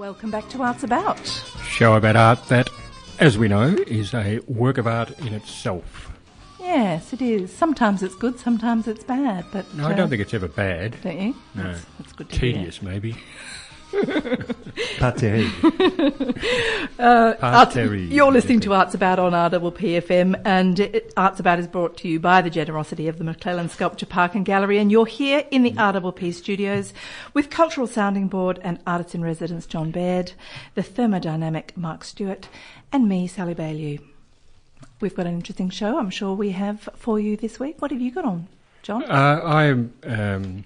Welcome back to Arts About. Show about art that, as we know, is a work of art in itself. Yes, it is. Sometimes it's good, sometimes it's bad. But No, I uh, don't think it's ever bad. Don't you? No. That's, that's good. Tedious, maybe. Pas terrible. Uh, Pas Arts- You're listening to Arts About on RPPFM, and it, Arts About is brought to you by the generosity of the McClelland Sculpture Park and Gallery. And you're here in the RPP studios with Cultural Sounding Board and Artist in Residence John Baird, the thermodynamic Mark Stewart, and me, Sally Bailey. We've got an interesting show, I'm sure we have for you this week. What have you got on, John? Uh, I am. Um,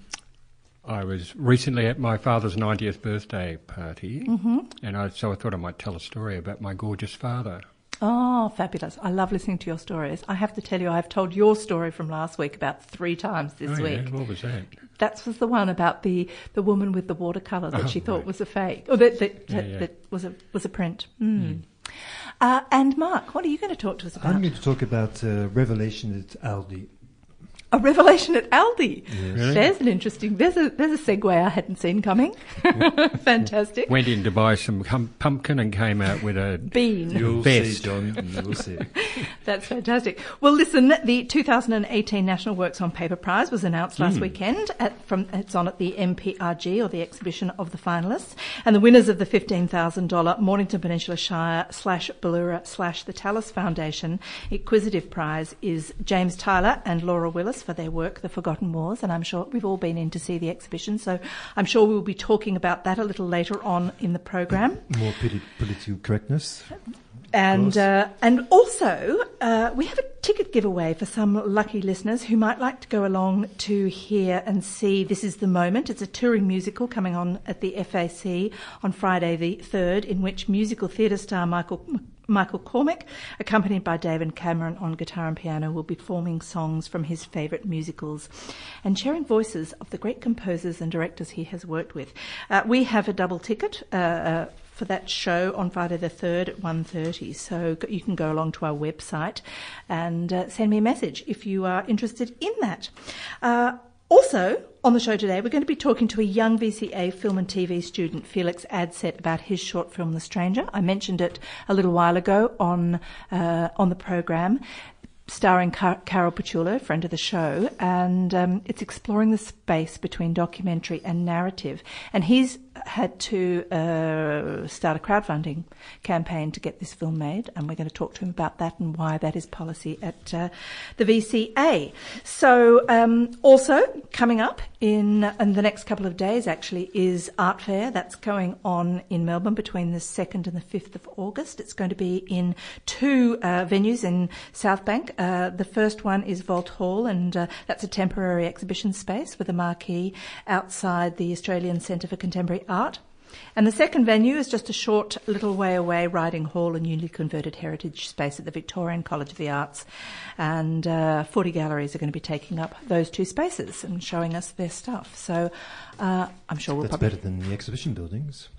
I was recently at my father's 90th birthday party, Mm-hmm. and I, so I thought I might tell a story about my gorgeous father. Oh, fabulous. I love listening to your stories. I have to tell you, I've told your story from last week about three times this oh, week. yeah? What was that? That was the one about the, the woman with the watercolour that Oh, she thought right. was a fake, or that, that, Yeah, that, yeah. that was a was a print. Mm. Uh, and Mark, what are you going to talk to us about? I'm going to talk about uh, Revelation at Aldi. A revelation at Aldi. Yes. Really? There's an interesting. There's a there's a segue I hadn't seen coming. Fantastic. Went in to buy some hum- pumpkin and came out with a Bean. You'll Best. see, John. You'll see. That's fantastic. Well, listen, the 2018 National Works on Paper Prize was announced last hmm. weekend. At, from it's on at the MPRG or the exhibition of the finalists, and the winners of the $15,000 Mornington Peninsula Shire slash Ballura slash the Tallis Foundation Acquisitive Prize is James Tylor and Laura Willis for their work, The Forgotten Wars. And I'm sure we've all been in to see the exhibition, so I'm sure we'll be talking about that a little later on in the program. More poli- political correctness. And uh, and also, uh, we have a ticket giveaway for some lucky listeners who might like to go along to hear and see This Is the Moment. It's a touring musical coming on at the FAC on Friday the 3rd, in which musical theatre star Michael. Michael Cormick, accompanied by David Cameron on guitar and piano, will be performing songs from his favourite musicals and sharing voices of the great composers and directors he has worked with. Uh, we have a double ticket uh, uh, for that show on Friday the 3rd at 1.30. So you can go along to our website and uh, send me a message if you are interested in that. Also, on the show today, we're going to be talking to a young VCA film and TV student, Felix Adset, about his short film, The Stranger. I mentioned it a little while ago on uh, on the program, starring Car- Carol Pachulo, friend of the show, and um, it's exploring the space between documentary and narrative. And he's had to uh, start a crowdfunding campaign to get this film made, and we're going to talk to him about that and why that is policy at uh, the VCA. So, um, also coming up in, in the next couple of days, actually, is Art Fair. That's going on in Melbourne between the 2nd and the 5th of August. It's going to be in two uh, venues in South Bank. Uh, the first one is Vault Hall, and uh, that's a temporary exhibition space with a marquee outside the Australian Centre for Contemporary Art. And the second venue is just a short little way away, Riding Hall, a newly converted heritage space at the Victorian College of the Arts. And uh, 40 galleries are going to be taking up those two spaces and showing us their stuff. So uh, I'm sure we'll That's probably. better than the exhibition buildings.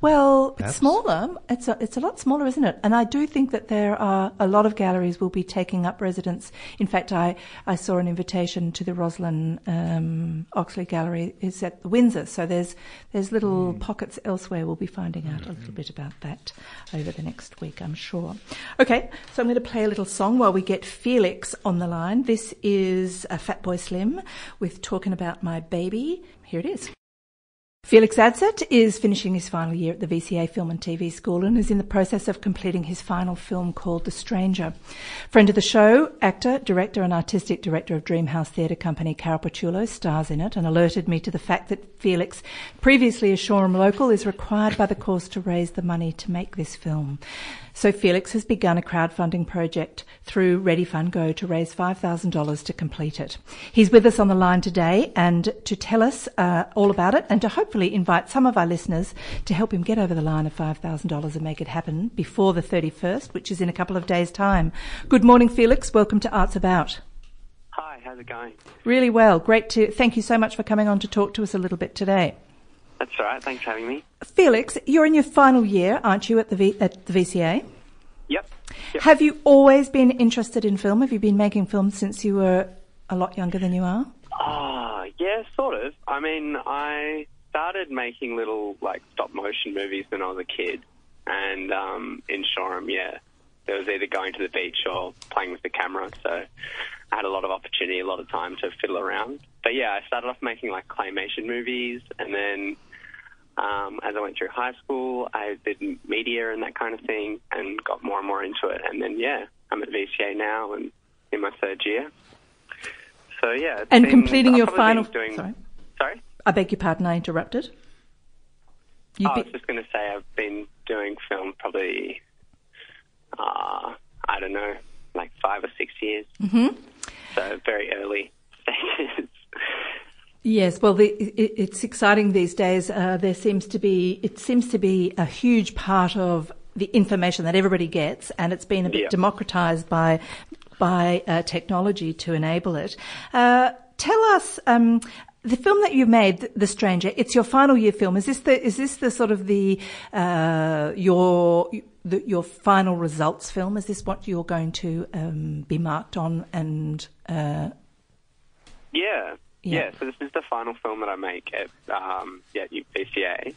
Well, Perhaps. it's smaller. It's a, it's a lot smaller, isn't it? And I do think that there are a lot of galleries will be taking up residence. In fact, I, I saw an invitation to the Roslyn um, Oxley Gallery is at the Windsor. So there's there's little hmm. pockets elsewhere. We'll be finding out a hmm. little bit about that over the next week, I'm sure. Okay, so I'm going to play a little song while we get Felix on the line. This is uh, a Fatboy Slim with talking about my baby. Here it is. Felix Adset is finishing his final year at the VCA Film and TV School and is in the process of completing his final film called The Stranger. Friend of the show, actor, director and artistic director of Dreamhouse Theatre Company, Carol Pachulo, stars in it and alerted me to the fact that Felix, previously a Shoreham local, is required by the course to raise the money to make this film. So Felix has begun a crowdfunding project through Ready Fund Go to raise $5,000 to complete it. He's with us on the line today and to tell us uh, all about it and to hopefully invite some of our listeners to help him get over the line of $5,000 and make it happen before the 31st, which is in a couple of days' time. Good morning, Felix. Welcome to Arts About. Hi, how's it going? Really well. Great to thank you so much for coming on to talk to us a little bit today. That's all right. Thanks for having me. Felix, you're in your final year, aren't you, at the v- at the VCA? Yep. Yep. Have you always been interested in film? Have you been making films since you were a lot younger than you are? Ah, yeah, sort of. I mean, I started making little like stop motion movies when I was a kid, and um, in Shoreham, yeah, there was either going to the beach or playing with the camera. So I had a lot of opportunity, a lot of time to fiddle around. But yeah, I started off making like claymation movies, and then um, as I went through high school, I did media and that kind of thing, and got more and more into it. And then yeah, I'm at VCA now and in my third year. So yeah, it's And completing your final. doing. Sorry. I beg your pardon. I interrupted. I was just going to say I've been doing film probably, uh, I don't know, like five or six years. Mm-hmm. So very early stages. Yes, well, the, it, it's exciting these days. Uh, there seems to be it seems to be a huge part of the information that everybody gets, and it's been a bit Yeah. democratized by by uh, technology to enable it. Uh, tell us. Um, the film that you made, The- Stranger, it's your final year film. Is this the is this the sort of the uh, your the, your final results film? Is this what you're going to um, be marked on and uh, yeah. Yeah. yeah, So this is the final film that I make at um, yeah UPCA,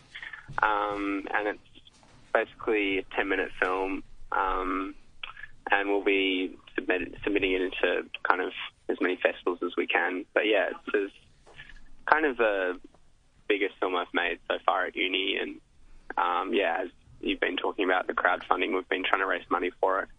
um, and it's basically a ten minute film, um, and we'll be submit, submitting it into kind of as many festivals as we can. But yeah, it's, it's kind of the biggest film I've made so far at uni, and um, yeah, as you've been talking about the crowdfunding, we've been trying to raise money for it.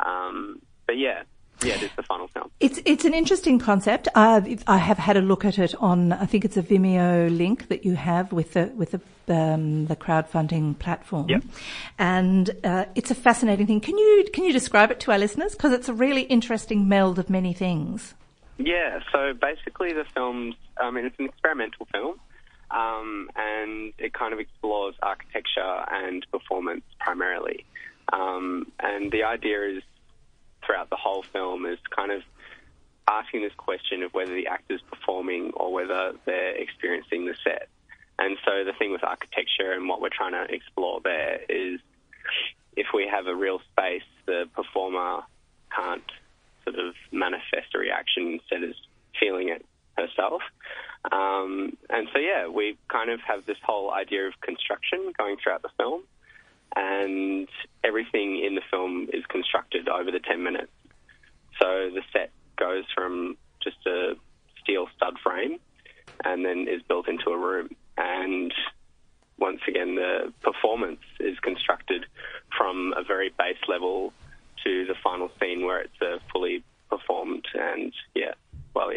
Um, but yeah, yeah, it is the final film. It's it's an interesting concept. Uh, I have had a look at it on. I think it's a Vimeo link that you have with the with the um, the crowdfunding platform, Yep. and uh, it's a fascinating thing. Can you can you describe it to our listeners because it's a really interesting meld of many things. Yeah, so basically the film's, I mean, it's an experimental film, um, and it kind of explores architecture and performance primarily. Um, and the idea is, throughout the whole film, is kind of asking this question of whether the actor's performing or whether they're experiencing the set. And so the thing with architecture and what we're trying to explore there is if we have a real space, the performer can't sort of manifest a reaction instead of feeling it herself. Um, and so, yeah, we kind of have this whole idea of construction going throughout the film, and everything in the film is constructed over the 10 minutes. So the set goes from just a steel stud frame and then is built into a room. And once again, the performance is constructed from a very base level to the final scene where it's a fully performed and, yeah, well,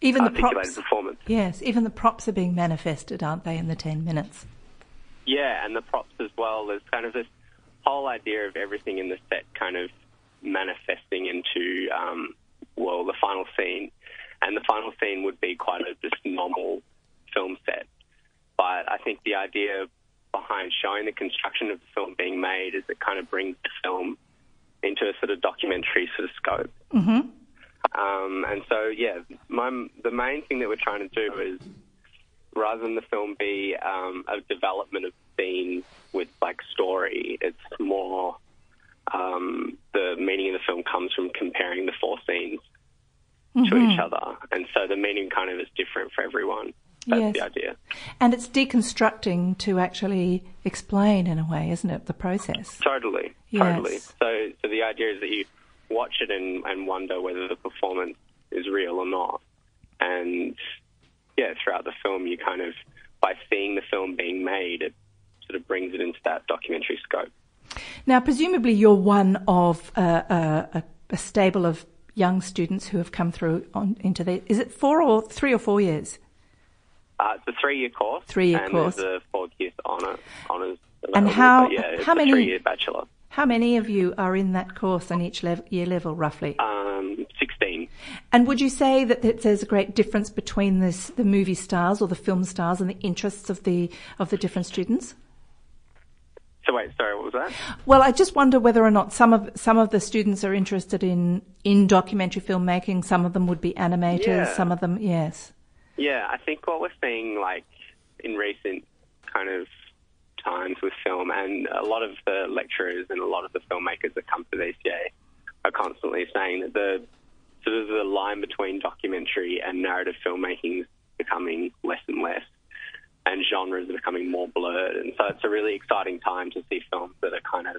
Even the props, performance. yes, even the props are being manifested, aren't they, in the ten minutes? Yeah, and the props as well. There's kind of this whole idea of everything in the set kind of manifesting into, um, well, the final scene. And the final scene would be quite a just normal film set. But I think the idea behind showing the construction of the film being made is it kind of brings the film into a sort of documentary sort of scope. Mm-hmm. Um, and so, yeah, my, the main thing that we're trying to do is rather than the film be um, a development of scene with like story, it's more um, the meaning of the film comes from comparing the four scenes to each other, and so the meaning kind of is different for everyone. That's Yes. the idea. And it's deconstructing to actually explain, in a way, isn't it, the process? Totally, Yes. totally. So, so the idea is that you watch it and, and wonder whether the performance is real or not. And yeah, throughout the film, you kind of, by seeing the film being made, it sort of brings it into that documentary scope. Now, presumably, you're one of uh, uh, a, a stable of young students who have come through on, into the. Is it four or three or four years? Uh, it's a three-year course. Three-year and course. there's a fourth-year honour, honours. And how- but yeah, it's how a many- three-year bachelor. How many of you are in that course on each lev- year level, roughly? Um, 16. And would you say that that there's a great difference between this, the movie stars or the film stars and the interests of the of the different students? So wait, sorry, what was that? Well, I just wonder whether or not some of some of the students are interested in in documentary filmmaking. Some of them would be animators. Yeah. Some of them, yes. Yeah, I think what we're seeing, like in recent kind of times with film, and a lot of the lecturers and a lot of the filmmakers that come to VCA are constantly saying that the sort of the line between documentary and narrative filmmaking is becoming less and less. and genres are becoming more blurred. And so it's a really exciting time to see films that are kind of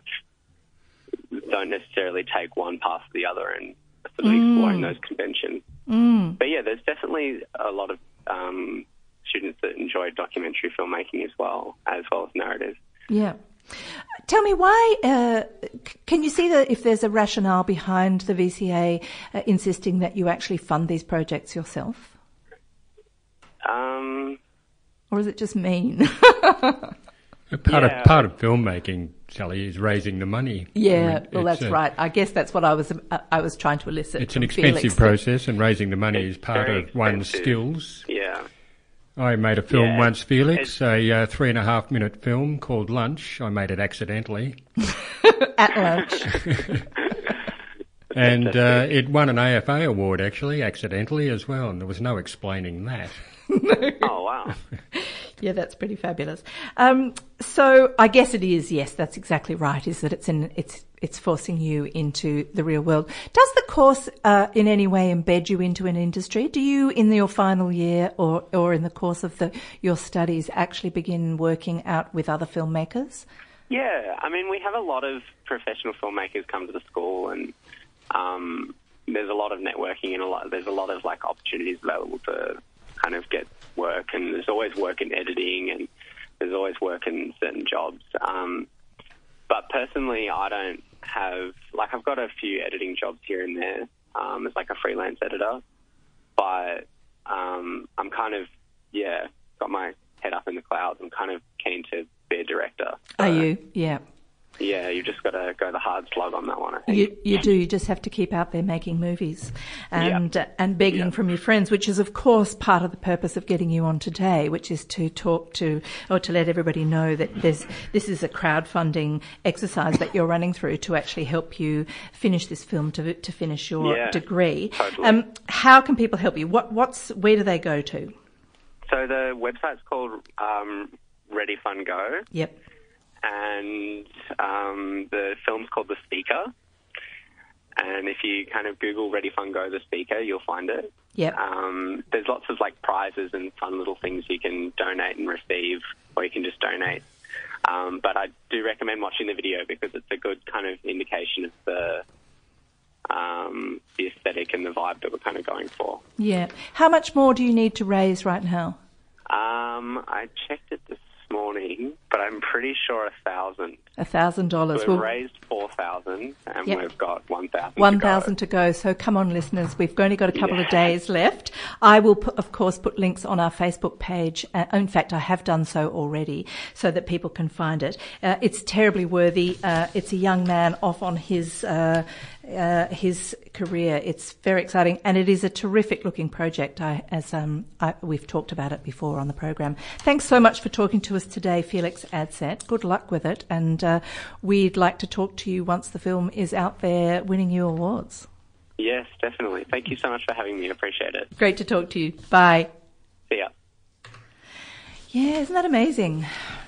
don't necessarily take one path or the other and sort of mm. exploring those conventions. Mm. But yeah, there's definitely a lot of um, students that enjoy documentary filmmaking as well, as well as narrative. Yeah. Tell me why. Uh, can you see that if there's a rationale behind the VCA uh, insisting that you actually fund these projects yourself, Um, or is it just mean? Part Yeah. of part of filmmaking, Sally, is raising the money. I yeah, mean, well, that's a- right. I guess that's what I was uh, I was trying to elicit. It's an expensive Felix. process, and raising the money It's is part very of one's skills. yeah. I made a film Yeah, once, Felix, a uh, three and a half minute film called Lunch. I made it accidentally, at lunch. and uh, it won an AFA award actually, accidentally as well, and there was no explaining that. Oh wow. Yeah, that's pretty fabulous. Um, so I guess it is. Yes, that's exactly right. Is that it's in it's it's forcing you into the real world. Does the course uh, in any way embed you into an industry? Do you, in your final year or or in the course of the your studies, actually begin working out with other filmmakers? Yeah, I mean, we have a lot of professional filmmakers come to the school, and um, there's a lot of networking and a lot. There's a lot of like opportunities available to kind of get work, and there's always work in editing, and there's always work in certain jobs. Um, but personally, I don't have like I've got a few editing jobs here and there um, as like a freelance editor, but um, I'm kind of yeah got my head up in the clouds. I'm kind of keen to be a director. Are you? Yeah. Yeah, you just got to go the hard slug on that one. I think. You, you do. You just have to keep out there making movies and uh, and begging Yeah. from your friends, which is of course part of the purpose of getting you on today, which is to talk to or to let everybody know that there's this is a crowdfunding exercise that you're running through to actually help you finish this film to to finish your Yeah, degree. totally. Um, how can people help you? What what's where do they go to? So the website's called um, Ready Fun Go, Yep. And um, the film's called The Speaker. And if you kind of Google Ready Fun Go The Speaker, you'll find it. Yep. Um, there's lots of like prizes and fun little things you can donate and receive, or you can just donate. Um, but I do recommend watching the video because it's a good kind of indication of the um, the aesthetic and the vibe that we're kind of going for. Yeah. How much more do you need to raise right now? Um, I checked it this morning, but I'm pretty sure a thousand. A thousand dollars. We've raised four thousand, and Yeah. we've got one thousand. One thousand to go. So come on, listeners. We've only got a couple of days left. I will, put, of course, put links on our Facebook page. Uh, in fact, I have done so already, so that people can find it. Uh, it's terribly worthy. Uh, it's a young man off on his uh, his career. It's very exciting, and it is a terrific looking project. I, as um, I, we've talked about it before on the program. Thanks so much for talking to us today, Felix Adset. Good luck with it, and uh, we'd like to talk to you once the film is out there, winning you awards. Yes, definitely. Thank you so much for having me. I appreciate it. Great to talk to you. Bye. See ya. Yeah, isn't that amazing?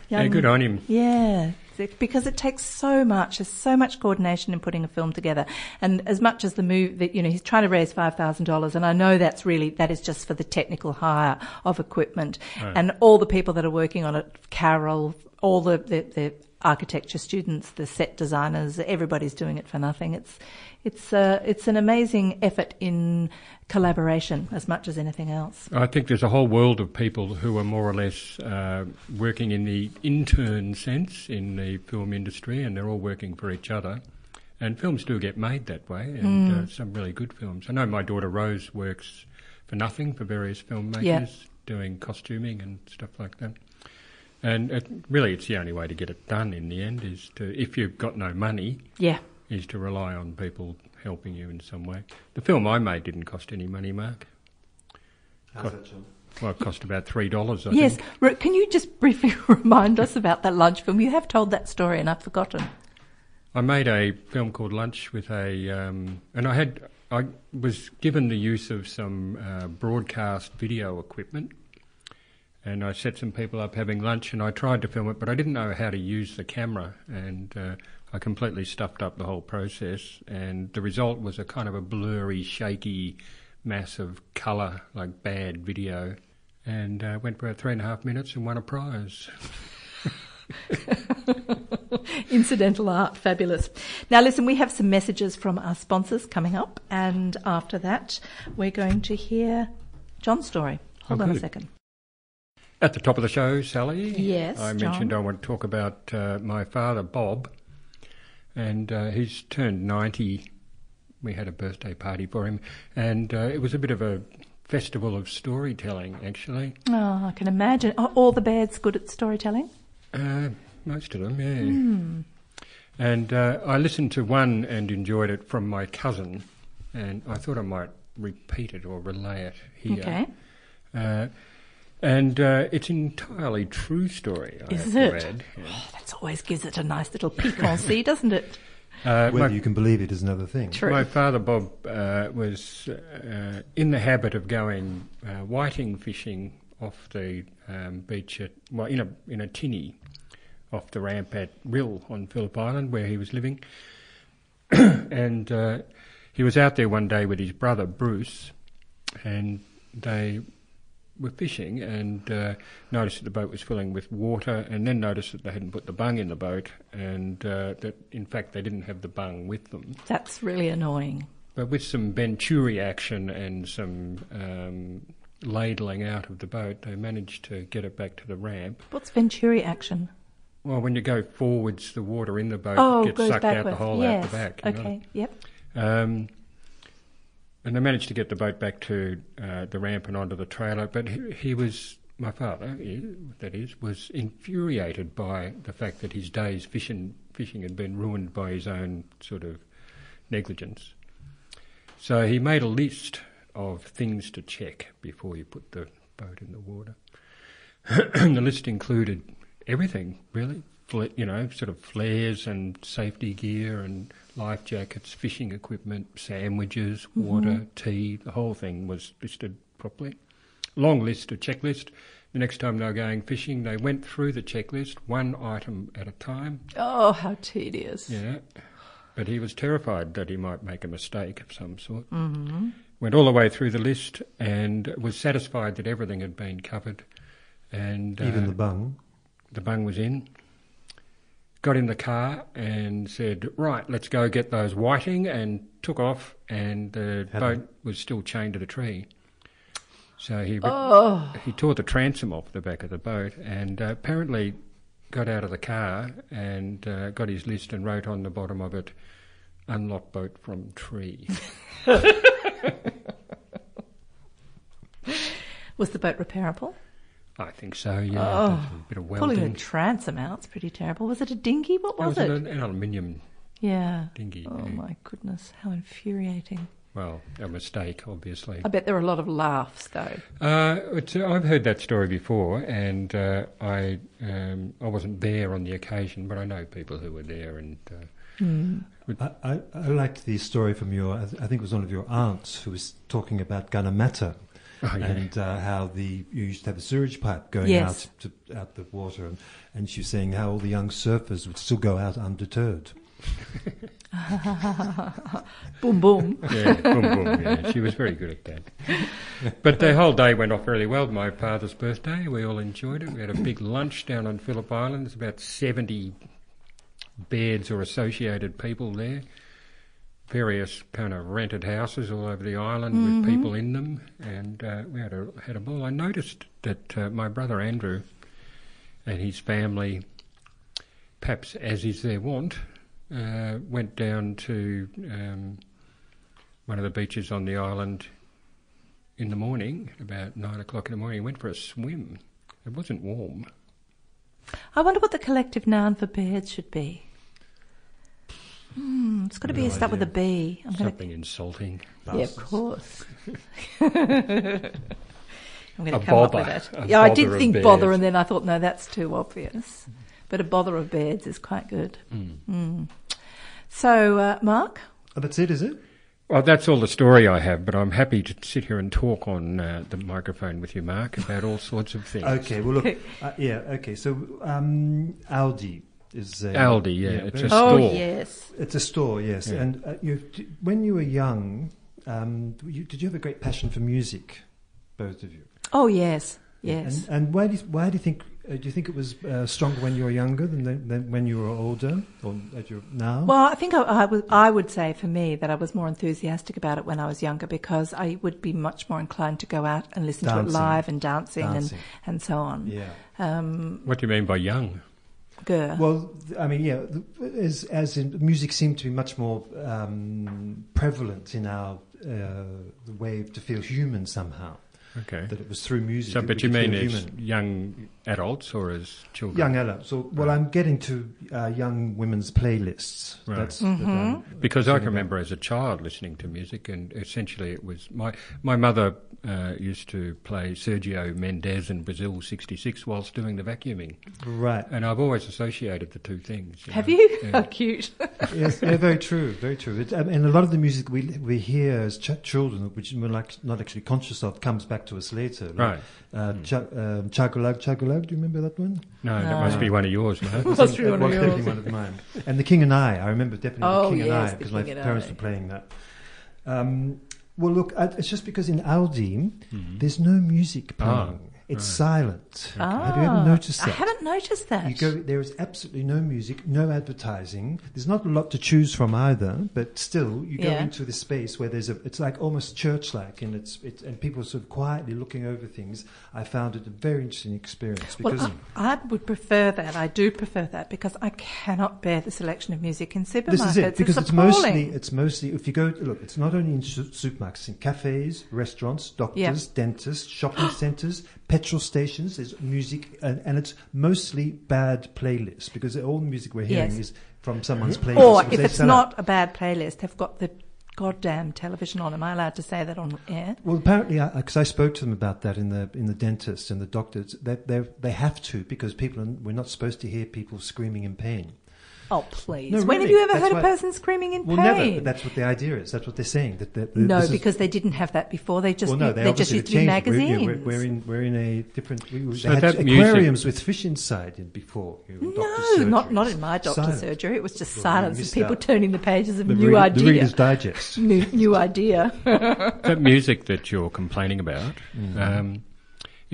Yeah, good on him. Yeah, it- because it takes so much. There's so much coordination in putting a film together, and as much as the move that you know, he's trying to raise five thousand dollars, and I know that's really that is just for the technical hire of equipment, and all the people that are working on it, Carol, all the the, the architecture students, the set designers, everybody's doing it for nothing. It's it's uh, it's an amazing effort in collaboration as much as anything else. I think there's a whole world of people who are more or less uh, working in the intern sense in the film industry, and they're all working for each other. And films do get made that way, and uh, some really good films. I know my daughter Rose works for nothing for various filmmakers, Yeah. doing costuming and stuff like that. And it, really, it's the only way to get it done in the end is to, if you've got no money, Yeah. is to rely on people helping you in some way. The film I made didn't cost any money, Mark. How's that, John? Well, it cost about three dollars. I Yes. think. Can you just briefly remind us about that lunch film? You have told that story and I've forgotten. I made a film called Lunch with a, um, and I had, I was given the use of some uh, broadcast video equipment, and I set some people up having lunch, and I tried to film it, but I didn't know how to use the camera, and uh, I completely stuffed up the whole process, and the result was a kind of a blurry, shaky mass of colour, like bad video. and uh, went for about three and a half minutes and won a prize. Incidental art, fabulous. Now, listen, we have some messages from our sponsors coming up, and after that, we're going to hear John's story. Hold Oh, on a second. At the top of the show, Sally. Yes, I John. mentioned I want to talk about uh, my father, Bob, and uh, he's turned 90. We had a birthday party for him, and uh, it was a bit of a festival of storytelling, actually. Oh, I can imagine. Are all the Bairds good at storytelling? Uh, most of them, yeah. And uh, I listened to one and enjoyed it from my cousin, and I thought I might repeat it or relay it here. Okay. And uh, it's an entirely true story. I Is have it? to add. Yeah. That always gives it a nice little piquancy, doesn't it? Uh, Whether my, you can believe it is another thing. True. my father Bob uh, was uh, in the habit of going uh, whiting fishing off the um, beach at well in a in a tinny off the ramp at Rhyll on Phillip Island where he was living, and uh, he was out there one day with his brother Bruce, and they were fishing and uh, noticed that the boat was filling with water, and then noticed that they hadn't put the bung in the boat, and uh, that in fact they didn't have the bung with them. That's really annoying. But with some Venturi action and some um, ladling out of the boat, they managed to get it back to the ramp. What's Venturi action? Well, when you go forwards, the water in the boat Oh, gets sucked backwards. out the hole yes. out the back. you know. Okay. Yep. Um, and they managed to get the boat back to uh, the ramp and onto the trailer. But he, he was, my father, he- that is, was infuriated by the fact that his day's fishing, fishing had been ruined by his own sort of negligence. So he made a list of things to check before you put the boat in the water. the list included everything, really. You know, sort of flares and safety gear and life jackets, fishing equipment, sandwiches, water, tea. The whole thing was listed properly. Long list, a checklist. The next time they were going fishing, they went through the checklist, one item at a time. Oh, how tedious. Yeah. But he was terrified that he might make a mistake of some sort. Mm-hmm. Went all the way through the list and was satisfied that everything had been covered. And Even uh, the bung. the bung was in. Got in the car and said, "Right, let's go get those whiting," and took off. And the Had boat was still chained to the tree. So he Oh, he tore the transom off the back of the boat and uh, apparently got out of the car and uh, got his list and wrote on the bottom of it, "Unlock boat from tree." was the boat repairable? I think so. Yeah, Oh, a bit of welding. Pulling welding. a transom out's pretty terrible. Was it a dinghy? What That was, was it? an, an aluminium yeah. dinghy. Oh yeah. my goodness, how infuriating. Well, a mistake, obviously. I bet there were a lot of laughs though. Uh, it's, uh, I've heard that story before, and uh, I um, I wasn't there on the occasion, but I know people who were there, and uh, I, I, I liked the story from your, I th- I think it was one of your aunts who was talking about Gunnamatta oh, yeah. and uh, how the you used to have a sewage pipe going Yes. out to out the water, and, and she was saying how all the young surfers would still go out undeterred. Boom, boom. yeah, boom, boom. Yeah, she was very good at that. But the whole day went off really well. My father's birthday, we all enjoyed it. We had a big lunch down on Phillip Island. There's about seventy Bairds or associated people there. Various kind of rented houses all over the island with people in them, and uh, we had a had a ball. I noticed that uh, my brother Andrew and his family, perhaps as is their wont, uh, went down to um, one of the beaches on the island in the morning, about nine o'clock in the morning, went for a swim. It wasn't warm. I wonder what the collective noun for Bairds should be. Hmm, it's got to be No a start with a idea. B. I'm going to. Something insulting. Yeah, of course. I'm going to come up with that. A Yeah, I did of think bother, and then I thought, no, that's too obvious. But a bother of Bairds is quite good. Mm. Mm. So, uh, Mark, Oh, that's it, is it? Well, that's all the story I have, but I'm happy to sit here and talk on uh, the microphone with you, Mark, about all sorts of things. Okay, well, look, uh, yeah, okay, so um, Aldi is a, Aldi, yeah, it's very- a oh yes, It's a store, yes. Yeah. And uh, you, when you were young, um, you, did you have a great passion for music, both of you? oh yes, Yes. And, and why do you, why do you think uh, do you think it was uh, stronger when you were younger than, than, than when you were older or at your now? Well, I think I, I, would, I would say for me that I was more enthusiastic about it when I was younger because I would be much more inclined to go out and listen to it live and dancing, Dancing. And, and so on. yeah. Um, What do you mean by young? Well, I mean, yeah, as as in music seemed to be much more um, prevalent in our uh, way to feel human somehow. Okay. That it was through music. So, but you mean as human. young adults or as children? young adults? So, well, I'm getting to uh, young women's playlists. Right. That's Mhm. that I'm Because I can remember as a child listening to music, and essentially it was my my mother uh, used to play Sergio Mendes and Brazil '66 whilst doing the vacuuming, Right. and I've always associated the two things. Have know. you? Yeah. How cute. yes, yeah, very true, very true. It, um, and a lot of the music we we hear as ch- children, which we're like not actually conscious of, comes back to us later. Like, Right. Uh, Ch- um, Chagulag, Chagulag. Do you remember that one? No, that must be one of yours, no? Must be It one of was definitely yours. one of mine. And the King and I. I remember definitely Oh, the King and I because my parents I. were playing that. Um, well, look, I, it's just because in Aldi Mhm. there's no music playing. Ah, it's silent. Ah, Have you ever noticed that? I haven't noticed that. You go, there is absolutely no music, no advertising. There's not a lot to choose from either, but still, you go Yeah. into this space where there's a, it's like almost church-like, and it's, it's and people are sort of quietly looking over things. I found it a very interesting experience because well, I, I would prefer that. I do prefer that because I cannot bear the selection of music in supermarkets. this is it because it's, appalling. mostly it's mostly if you go look, it's not only in su- supermarkets, in cafes, restaurants, doctors, Yeah. dentists, shopping centres, petrol stations. There's music, and, and it's mostly bad playlists because all the music we're hearing Yes. is from someone's mm-hmm. playlist. Or if it's not a bad playlist, they've got the goddamn television on. Am I allowed to say that on air? Well, apparently, because I, spoke to them about that in the in the dentist and the doctors, that they they have to because people are, we're not supposed to hear people screaming in pain. Oh, please. No, when have you ever that's heard a person screaming in Well, pain? never. But that's what the idea is. That's what they're saying. That, that no, this is- because they didn't have that before. They just well, no, they, they, just obviously used to be changed. We're- magazines. yeah, We're, we're in we're in a different. We, we, So they had that music- aquariums with fish inside in before. You know, no, not not in my doctor's Silent. surgery. It was just Well, silence and people out. turning the pages of The, new reader- idea. the Reader's Digest. new, new idea. that music that you're complaining about, Mm. um,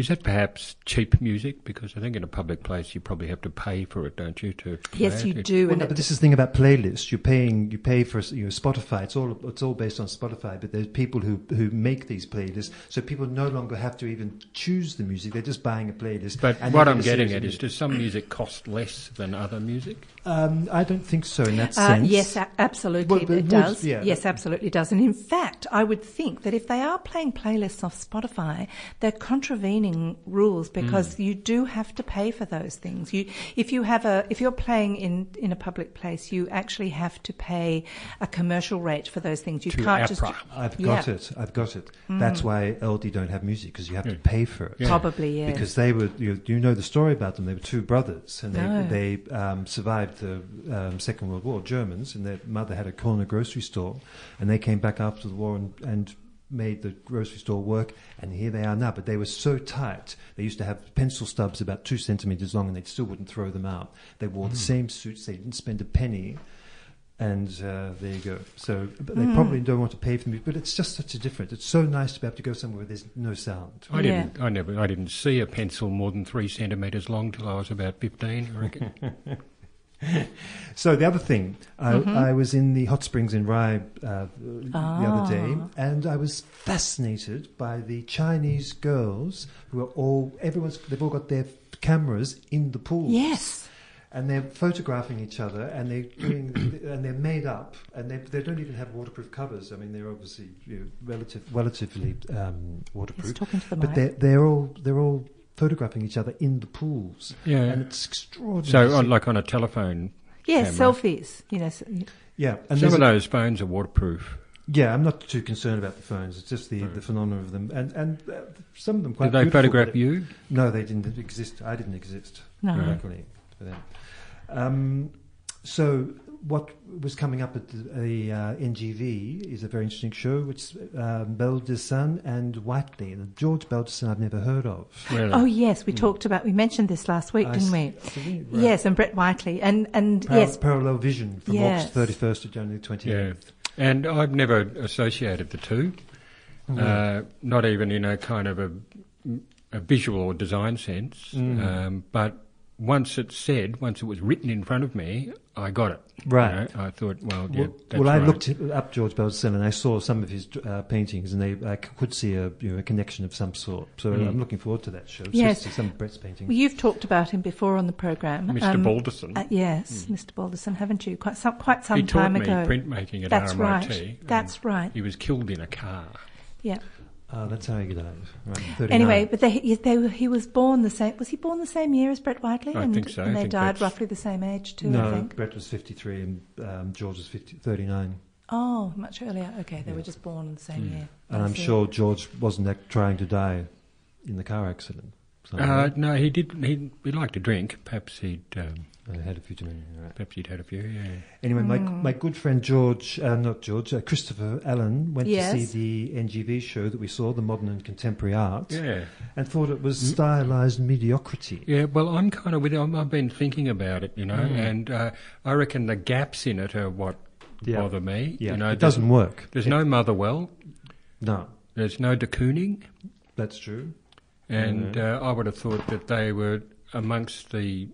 is that perhaps cheap music? Because I think in a public place you probably have to pay for it, don't you? To yes, you It- do. Well, no, but this is the thing about playlists. You're paying, you pay for you know, Spotify. It's all it's all based on Spotify. But there's people who who make these playlists, so people no longer have to even choose the music. They're just buying a playlist. But and what I'm getting at is, does some music cost less than other music? Um, I don't think so in that Uh, sense. yes, a- absolutely, Well, it most- does. yeah, yes, but- absolutely does. And in fact, I would think that if they are playing playlists off Spotify, they're contravening rules because Hmm. you do have to pay for those things. You, if you have a, if you're playing in in a public place, you actually have to pay a commercial rate for those things. You To can't just I've Yeah. got it. I've got it. That's why Aldi don't have music because you have to pay for it. Yeah. probably yes. Because they were, you, you know the story about them. They were two brothers, and they No. they um, survived the um, Second World War, Germans, and their mother had a corner grocery store, and they came back after the war and, and made the grocery store work, and here they are now. But they were so tight; they used to have pencil stubs about two centimeters long, and they still wouldn't throw them out. They wore the same suits; they didn't spend a penny. And uh, there you go. So but they Mm. probably don't want to pay for music, but it's just such a difference. It's so nice to be able to go somewhere where there's no sound. I Yeah. didn't. I never. I didn't see a pencil more than three centimeters long till I was about fifteen. I reckon. So the other thing, I, Mhm. I was in the hot springs in Rye uh, the other day, Ah. and I was fascinated by the Chinese girls who are all everyone's. They've all got their cameras in the pool. yes. and they're photographing each other, and they're doing, and they're made up, and they they don't even have waterproof covers. I mean, they're obviously you know, relative, relatively um, He's waterproof, talking to the but mic. they're they're all they're all photographing each other in the pools, Yeah. and it's extraordinary. So, on, like on a telephone, Yes, camera. selfies. You know, s- yeah, and some there's of a- those phones are waterproof. Yeah, I'm not too concerned about the phones. It's just the, Right. the phenomenon of them, and and uh, some of them quite. Did they photograph but- you? No, they didn't exist. I didn't exist. no. Right. Luckily for them. Um, so what was coming up at the, the uh, NGV is a very interesting show, which um, Baldessin and Whiteley. And George Baldessin I've never heard of. Really? Oh yes, we Mm. talked about. We mentioned this last week, I didn't we? right. Yes, and Brett Whiteley, and and Par- yes, Parallel Vision from Yes. August 31st to January 28th. Yeah. And I've never associated the two. Mm. Uh, not even in a kind of a a visual or design sense, Mm. um, but once it's said, once it was written in front of me, I got it. you Right. know. I thought, well, yeah, Well, that's well, I right. looked up George Baldessin and I saw some of his uh, paintings, and they I c- could see a, you know, a connection of some sort. So Mm. I'm looking forward to that show. Yes. especially some of Brett's paintings. Well, you've talked about him before on the program, Mr. Baldessin. Uh, yes, Mr. Baldessin, haven't you? Quite some quite some he taught time me ago. printmaking at That's RMIT. right. That's right. He was killed in a car. Yeah. Ah, that's how he died. Right, 39. Anyway, but they, he- they, he was born the same. Was he born the same year as Brett Whiteley? I and, think so. I And they think died that's- roughly the same age too. I no, think. Brett was 53 and um, George was 50, 39. Oh, much earlier. Okay, they Yeah. were just born in the same year. And I I'm sure George wasn't ac- trying to die in the car accident. So Uh, no, he did. He, he liked to drink. Perhaps he'd. Um, I had a few too many. Right. perhaps you'd had a few. Yeah. Anyway, my Hmm. my good friend George, uh, not George, uh, Christopher Allen went Yes. to see the NGV show that we saw, the modern and contemporary art, Yeah. and thought it was Mm. stylized mediocrity. Yeah, well, I'm kind of with. I'm, I've been thinking about it, you know, Mm. and uh, I reckon the gaps in it are what Yeah. bother me. Yeah, you know, it doesn't work. There's no Motherwell. No, There's no de Kooning, that's true. and Mhm. uh, I would have thought that they were amongst the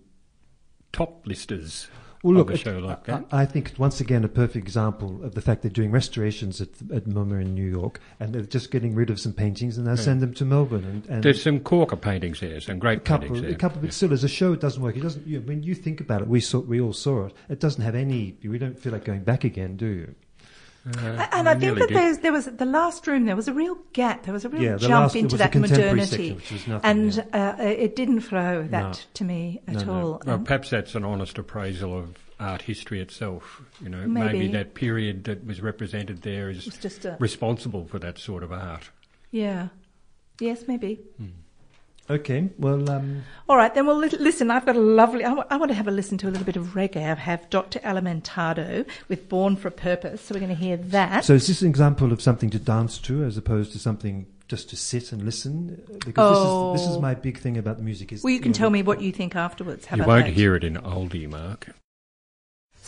top listers Well, look, a it- like that. I, I think it's once again a perfect example of the fact they're doing restorations at, at MoMA in New York, and they're just getting rid of some paintings, and they'll Yeah. send them to Melbourne. And, and There's some corker paintings here, some a great couple, paintings there. a couple, but still, as a show, it doesn't work. It doesn't. You know, when you think about it, we saw, we all saw it. It doesn't have any. We don't feel like going back again, do you? Uh, And I, think that there was the last room. There was a real gap. There was a real Yeah, jump last- into that modernity, section, which was nothing, and yeah. uh, it didn't flow that No. to me at No, no. all. Well, And- perhaps that's an honest appraisal of art history itself. You know, Maybe. maybe that period that was represented there is just a responsible for that sort of art. yeah. Yes, maybe. Okay, well, um, All right, then. Well, li- listen. I've got a lovely. I want to have a listen to a little bit of reggae. I have Dr. Alimantado with "Born for a Purpose," so we're going to hear that. so is this an example of something to dance to, as opposed to something just to sit and listen? Uh, Because Oh. this is this is my big thing about the music. Is well, you can know, tell me what you think afterwards. How you about won't that? hear it in Aldi, Mark.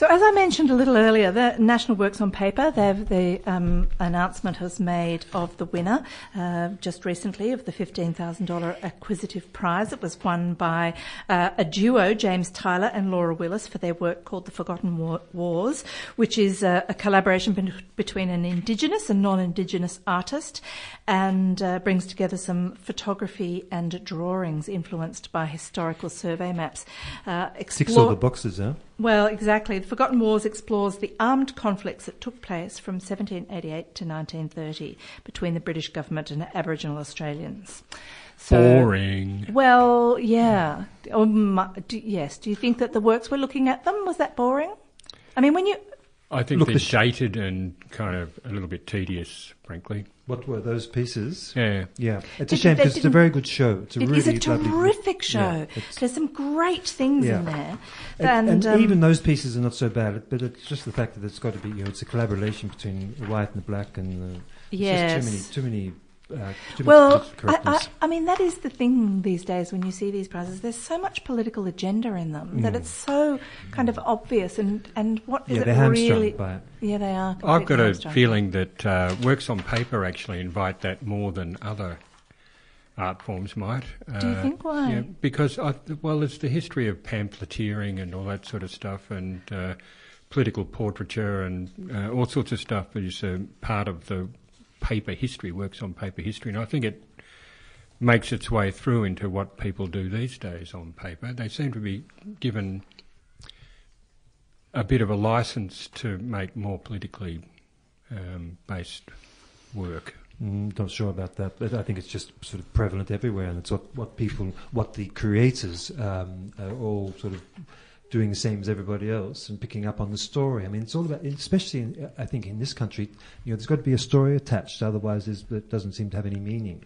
So, as I mentioned a little earlier, the National Works on Paper, the um, announcement has made of the winner uh, just recently of the $15,000 acquisitive prize. It was won by uh, a duo, James Tylor and Laura Willis, for their work called The Forgotten War- Wars, which is a, a collaboration ben- between an Indigenous and non Indigenous artist and uh, brings together some photography and drawings influenced by historical survey maps. Uh, explore- all the boxes, huh? well, exactly. The Forgotten Wars explores the armed conflicts that took place from 1788 to 1930 between the British government and Aboriginal Australians. So, Boring. Well, yeah. Um, do, yes. Do you think that the works we're looking at them was that boring? I mean, when you I think Look, they're the sh- dated and kind of a little bit tedious, frankly. What were those pieces? Yeah. Yeah, it's Did- a shame because it's a very good show. It's a it really is a lovely, terrific show. Yeah, There's some great things in there, And, and um, even those pieces are not so bad, but it's just the fact that it's got to be, you know, it's a collaboration between the white and the black, and uh, yes. it's just too many, too many, uh, Well, I, I. I mean, that is the thing these days when you see these prizes. There's so much political agenda in them that Mm. it's so kind of obvious. And, and what is yeah, it they're hamstrung really? by it. Yeah, they are. I've got completely a feeling that uh, works on paper actually invite that more than other art forms might. Do you Uh, think why? Yeah, because I, well, it's the history of pamphleteering and all that sort of stuff, and uh, political portraiture and uh, all sorts of stuff is uh, part of the paper history. Works on paper history, and I think it makes its way through into what people do these days on paper. They seem to be given a bit of a license to make more politically um, based work. Mm, not sure about that, but I think it's just sort of prevalent everywhere, and it's what, what people, what the creators um, are all sort of doing the same as everybody else and picking up on the story. I mean, it's all about, especially in, I think in this country, you know, there's got to be a story attached, otherwise it doesn't seem to have any meaning.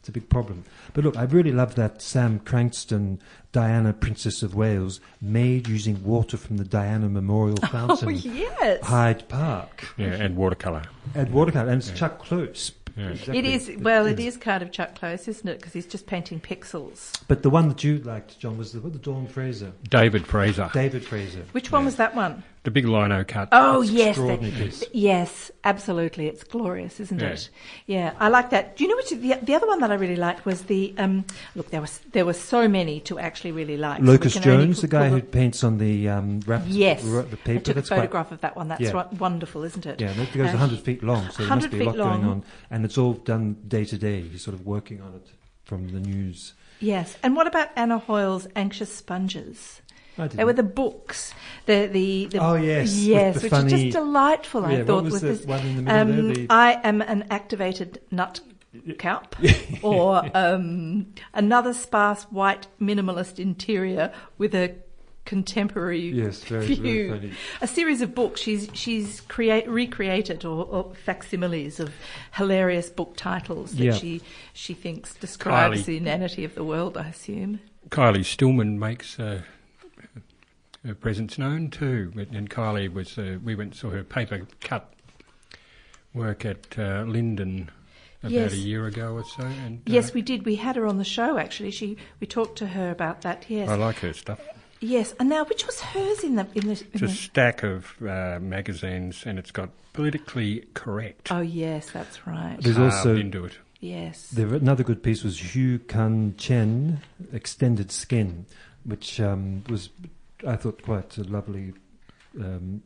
It's a big problem. But look, I really love that Sam Cranstoun, Diana, Princess of Wales, made using water from the Diana Memorial Oh Fountain, yes, Hyde Park, Yeah, and watercolour. and watercolor, and it's Yeah. Chuck Close. Yeah. it is. Well, it is kind of Chuck Close, isn't it? Because he's just painting pixels. But the one that you liked, John, was the, the Dawn Fraser, David Fraser. David Fraser. Which one Yeah. was that one? The big lino cut. Oh It's yes, extraordinary the- piece. yes, absolutely. It's glorious, isn't Yeah. it? Yeah, I like that. Do you know which the, the other one that I really liked was the um, look. There was there were so many to actually really like. so we Locust can only Jones, the guy who paints on the um, wrap, yes, the, the I paper. took a That's quite- photograph of that one. That's Yeah. ri- wonderful, isn't it? Yeah, that goes Uh, 100 feet long, so there must be a feet lot going on. And it's all done day to day. He's sort of working on it from the news. Yes, and what about Anna Hoyle's Anxious Sponges? I. They were the books. The the, the Oh, yes, yes, which is funny- just delightful. I Yeah, what thought was this. one in the middle um, The- I am an activated nut cup, or um, another sparse white minimalist interior with a contemporary Yes, very, very view. funny. A series of books. She's she's create recreated or, or facsimiles of hilarious book titles that Yeah. she she thinks describes Kylie. the inanity of the world. I assume. Kylie Stillman makes uh, her presence known too. And Kylie was, uh, we went and saw her paper cut work at uh, Linden about Yes. a year ago or so. And, uh, Yes, we did. We had her on the show actually. She we talked to her about that. Yes, I like her stuff. yes. And now, which was hers in the in the? In It's a the stack of uh, magazines and it's got politically correct oh yes, that's right. There's carved also into it. Yes. There, another good piece was Hugh Kan Chen, Extended Skin, which um, was, I thought, quite a lovely um,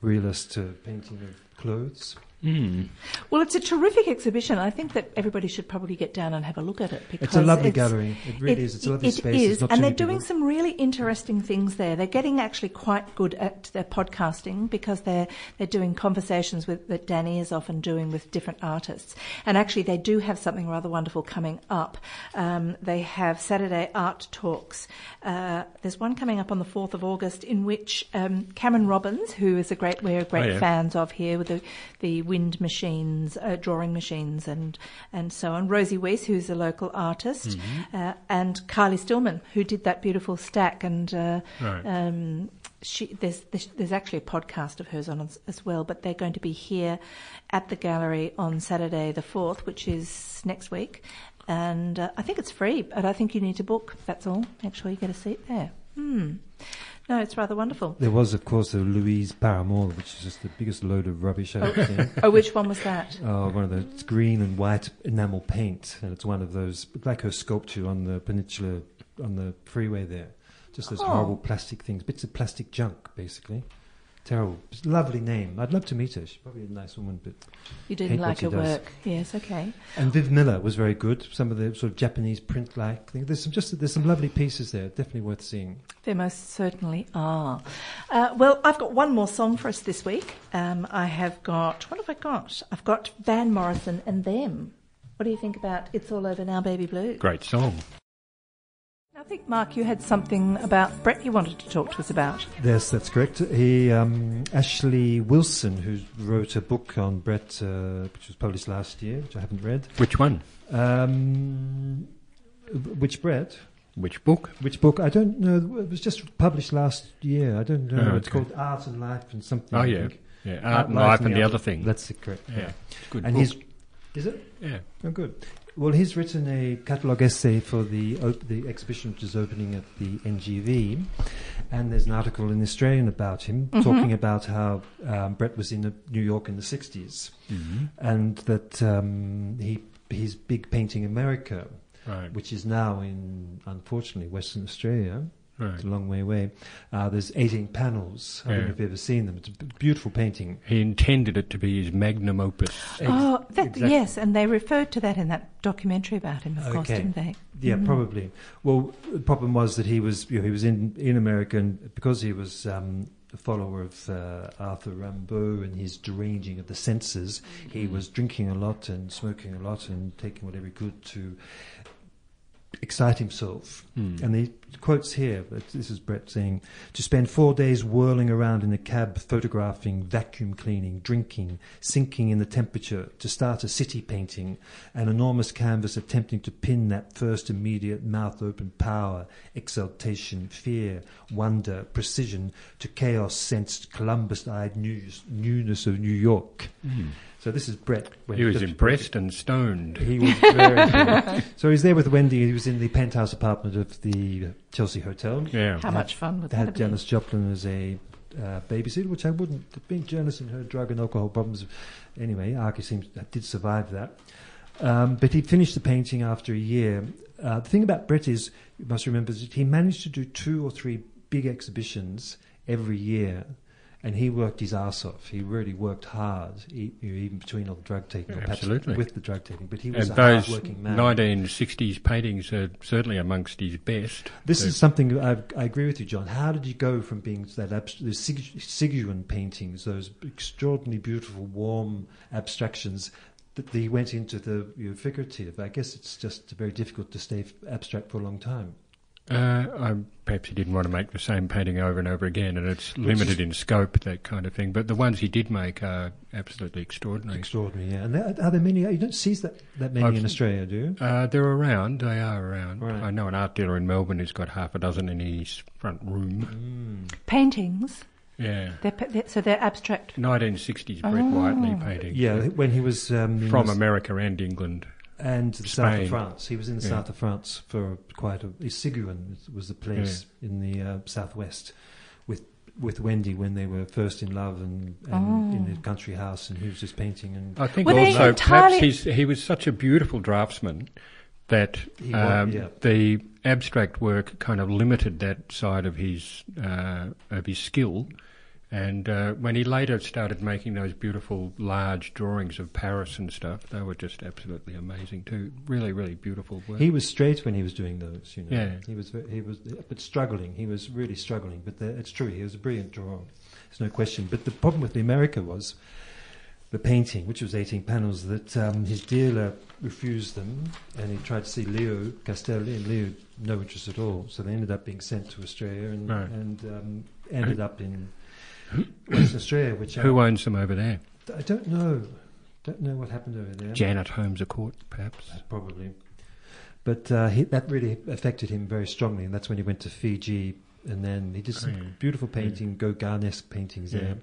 realist uh, painting of clothes. Mm. Well, it's a terrific exhibition. I think that everybody should probably get down and have a look at it because It's a lovely it's- gallery. It really it- is. It's a lovely it space. is, There's not and they're doing people. some really interesting things there. They're getting actually quite good at their podcasting because they're they're doing conversations with that Danny is often doing with different artists. And actually, they do have something rather wonderful coming up. Um, they have Saturday art talks. Uh, there's one coming up on the fourth of August in which um, Cameron Robbins, who is a great we're great Oh, yeah. fans of here with the the wind machines, uh, drawing machines, and and so on. Rosie Weiss, who's a local artist, Mm-hmm. uh, and Carly Stillman, who did that beautiful stack, and uh, Right. um, she there's, there's there's actually a podcast of hers on as, as well. But they're going to be here at the gallery on Saturday the fourth, which is next week, and uh, I think it's free, but I think you need to book. That's all. Make sure you get a seat there. Hmm. No, it's rather wonderful. There was, of course, a Louise Paramor, which is just the biggest load of rubbish I've ever seen. Oh, which one was that? Oh, one of those it's green and white enamel paint, and it's one of those like her sculpture on the peninsula on the freeway there. Just those Oh. horrible plastic things, bits of plastic junk, basically. Terrible. It's a lovely name. I'd love to meet her. She's probably a nice woman, but You didn't Hate like her does. work. Yes, okay. and Viv Miller was very good. Some of the sort of Japanese print-like things. There's some just there's some lovely pieces there. Definitely worth seeing. There most certainly are. Uh, well, I've got one more song for us this week. Um, I have got, what have I got? I've got Van Morrison and Them. What do you think about It's All Over Now, Baby Blue? Great song. I think, Mark, you had something about Brett you wanted to talk to us about. Yes, that's correct. He, um, Ashley Wilson, who wrote a book on Brett, uh, which was published last year, which I haven't read. Which one? Um, which Brett? Which book? Which book? I don't know. It was just published last year. I don't know. Oh, It's okay. called Art and Life and something. Oh, yeah. Yeah, Art and Life and the other thing. That's correct. yeah, it's a good And book. he's is it? Yeah. Oh, good. Well, he's written a catalogue essay for the op- the exhibition which is opening at the NGV, and there's an article in the Australian about him Mhm. talking about how um, Brett was in uh, New York in the '60s, Mm-hmm. and that um, he he's big painting America, Right. which is now in unfortunately Western Australia. Right. It's a long way away. Uh, there's 18 panels. I don't know if you've ever seen them. It's a beautiful painting. He intended it to be his magnum opus. oh, that, exactly. yes, and they referred to that in that documentary about him, of course, didn't they? Yeah, Mhm. probably. Well, the problem was that he was you know, he was in in America, and because he was um, a follower of uh, Arthur Rimbaud and his deranging of the senses, he was drinking a lot and smoking a lot and taking whatever he could to excite himself. Hmm. And he quotes here, but this is Brett saying, to spend four days whirling around in a cab, photographing, vacuum cleaning, drinking, sinking in the temperature, to start a city painting, an enormous canvas attempting to pin that first immediate mouth open power, exaltation, fear, wonder, precision, to chaos sensed Columbus eyed news, newness of New York. Hmm. So this is Brett. when He was impressed and stoned. he was very. So he's there with Wendy. He was in the penthouse apartment of the Chelsea Hotel. Yeah. How much fun would They that had have been? Janis Joplin as a uh, babysitter, which I wouldn't. Being journalist and her drug and alcohol problems, anyway, Arkie seems did survive that. Um, but he finished the painting after a year. Uh, the thing about Brett is, you must remember, that he managed to do two or three big exhibitions every year and he worked his ass off. He really worked hard, even between all the drug taking, or perhaps Absolutely. with the drug taking. But he was And a those hard-working man. 1960s paintings are certainly amongst his best. This is something I, I agree with you, John. How did you go from being that abst- the Sig- paintings, those extraordinarily beautiful, warm abstractions, that he went into the you know, figurative? I guess it's just very difficult to stay abstract for a long time. Uh, I, perhaps he didn't want to make the same painting over and over again, and it's limited in scope, that kind of thing. But the ones he did make are absolutely extraordinary. Extraordinary, yeah. And there, are there many? You don't see that that many I've- in Australia, do you? Uh, they're around. They are around. Right. I know an art dealer in Melbourne who's got half a dozen in his front room. Paintings. Yeah. They're, they're, so they're abstract. 1960s Brett Oh. Whiteley paintings. Yeah, when he was um, From the- America and England. And the south of France. He was in the Yeah. south of France for quite a. Siguin was the place in the uh, southwest with with Wendy when they were first in love and, and in the country house, and he was just painting and I think Were also perhaps entirely- he's, he was such a beautiful draftsman that He was, um, yeah. the abstract work kind of limited that side of his uh, of his skill. And uh, when he later started making those beautiful large drawings of Paris and stuff, they were just absolutely amazing too. Really, really beautiful work. he was straight when he was doing those. You know, Yeah. he was he was but struggling. He was really struggling. But the, it's true, he was a brilliant drawer. There's no question. But the problem with the America was the painting, which was 18 panels, that um, his dealer refused them, and he tried to see Leo Castelli, and Leo no interest at all. So they ended up being sent to Australia and Right. and um, ended up in Western Australia, which Who I, owns them over there? I don't know. Don't know what happened over there. Janet Holmes à Court, perhaps. Probably. But uh, he, that really affected him very strongly, and that's when he went to Fiji, and then he did some Oh, yeah. beautiful painting, Gauguin-esque paintings Yeah. there, and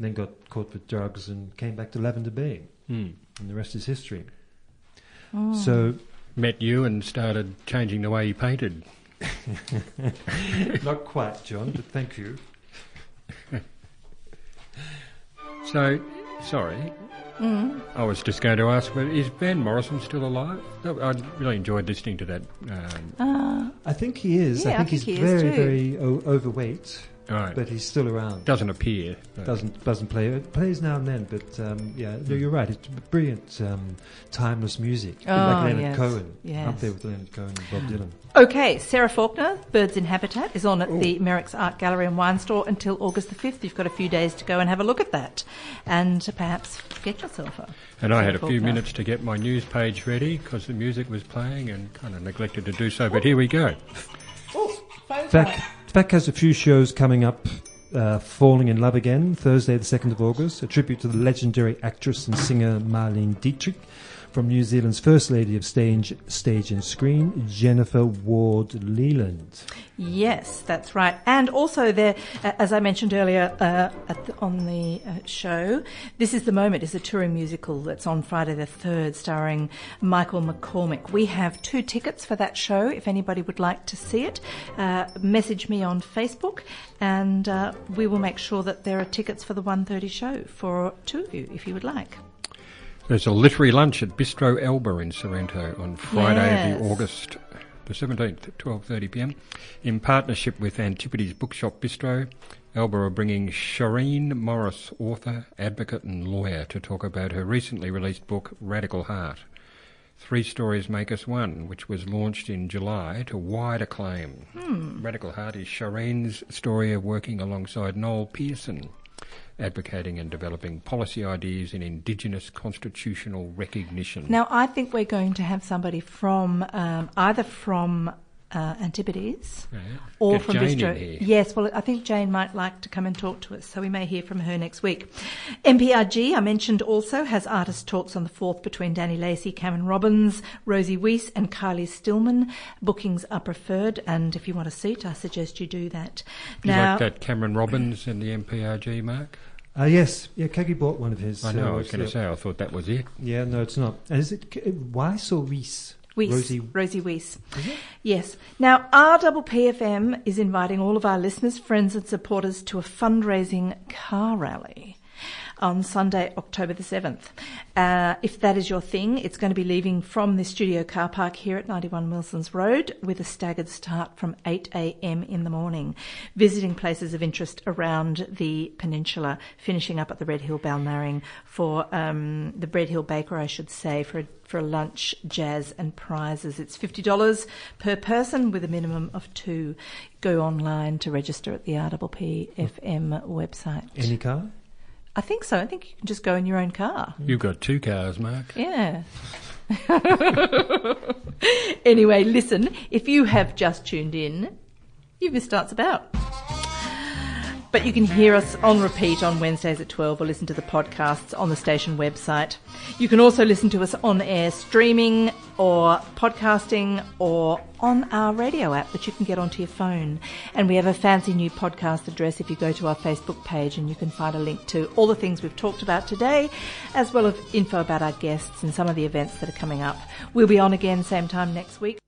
then got caught with drugs and came back to Lavender Bay, Hmm. and the rest is history. Mm. So, Met you and started changing the way he painted. not quite, John, but thank you. So, sorry. Mm. I was just going to ask, but is Van Morrison still alive? I really enjoyed listening to that. Um, Uh, I think he is. Yeah, I I think think he's he is very, too. very o- overweight, right. but he's still around. Doesn't appear. but- Doesn't doesn't play. It plays now and then, but um, yeah, no, you're right. It's brilliant, um, timeless music, Oh, like Leonard yes, Cohen, yes. up there with Leonard Cohen and Bob Dylan. Okay, Sarah Faulkner, Birds in Habitat, is on at the Merricks Art Gallery and Wine Store until August the 5th. You've got a few days to go and have a look at that and perhaps get yourself a. And I had a few minutes to get my news page ready because the music was playing and kind of neglected to do so. But here we go. Back, Back has a few shows coming up. Uh, Falling in Love Again, Thursday, the 2nd of August, a tribute to the legendary actress and singer Marlene Dietrich from New Zealand's First Lady of Stage, stage and Screen, Jennifer Ward Lealand. Yes, that's right. And also, there, uh, as I mentioned earlier uh, the, on the uh, show, This is the Moment is a touring musical that's on Friday the 3rd, starring Michael Cormick. We have two tickets for that show if anybody would like to see it. Uh, message me on Facebook, and uh, we will make sure that there are tickets for the 1.30 show for two of you if you would like. There's a literary lunch at Bistro Elba in Sorrento on Friday, Yes. the August the 17th at 12:30 p.m. in partnership with Antipodes Bookshop Bistro. Elba are bringing Shireen Morris, author, advocate, and lawyer, to talk about her recently released book Radical Heart. Three Stories Make Us One, which was launched in July to wide acclaim. Hmm. Radical Heart is Shireen's story of working alongside Noel Pearson, advocating and developing policy ideas in Indigenous constitutional recognition. Now, I think we're going to have somebody from um, either from uh, Antipodes Yeah. or Get from Jane in Bistro. here. Yes, well, I think Jane might like to come and talk to us, so we may hear from her next week. MPRG, I mentioned also, has artist talks on the 4th between Danny Lacy, Cameron Robbins, Rosie Weiss, and Kylie Stillman. Bookings are preferred, and if you want a seat, I suggest you do that. Do you now, like that Cameron Robbins and the MPRG, Mark? Uh, yes, yeah, Kagi bought one of his. I know, uh, I was going to so- say, I thought that was it. Yeah, no, it's not. And is it K- Weiss or Weiss? Weiss, Rosie- Rosie Weiss. Yes. Now, RPPFM is inviting all of our listeners, friends, and supporters to a fundraising car rally on Sunday, October the 7th. Uh, if that is your thing, it's going to be leaving from the studio car park here at 91 Wilson's Road with a staggered start from 8am in the morning, visiting places of interest around the peninsula, finishing up at the Red Hill Balnarring for um, the Red Hill Baker, I should say, for a for lunch, jazz, and prizes. It's $50 per person with a minimum of two. Go online to register at the RPPFM website. Any car? I think so. I think you can just go in your own car. You've got two cars, Mark. Yeah. anyway, listen, if you have just tuned in, you've missed Arts About. But you can hear us on repeat on Wednesdays at 12 or listen to the podcasts on the station website. You can also listen to us on air streaming or podcasting or on our radio app that you can get onto your phone. And we have a fancy new podcast address if you go to our Facebook page and you can find a link to all the things we've talked about today, as well as info about our guests and some of the events that are coming up. We'll be on again same time next week.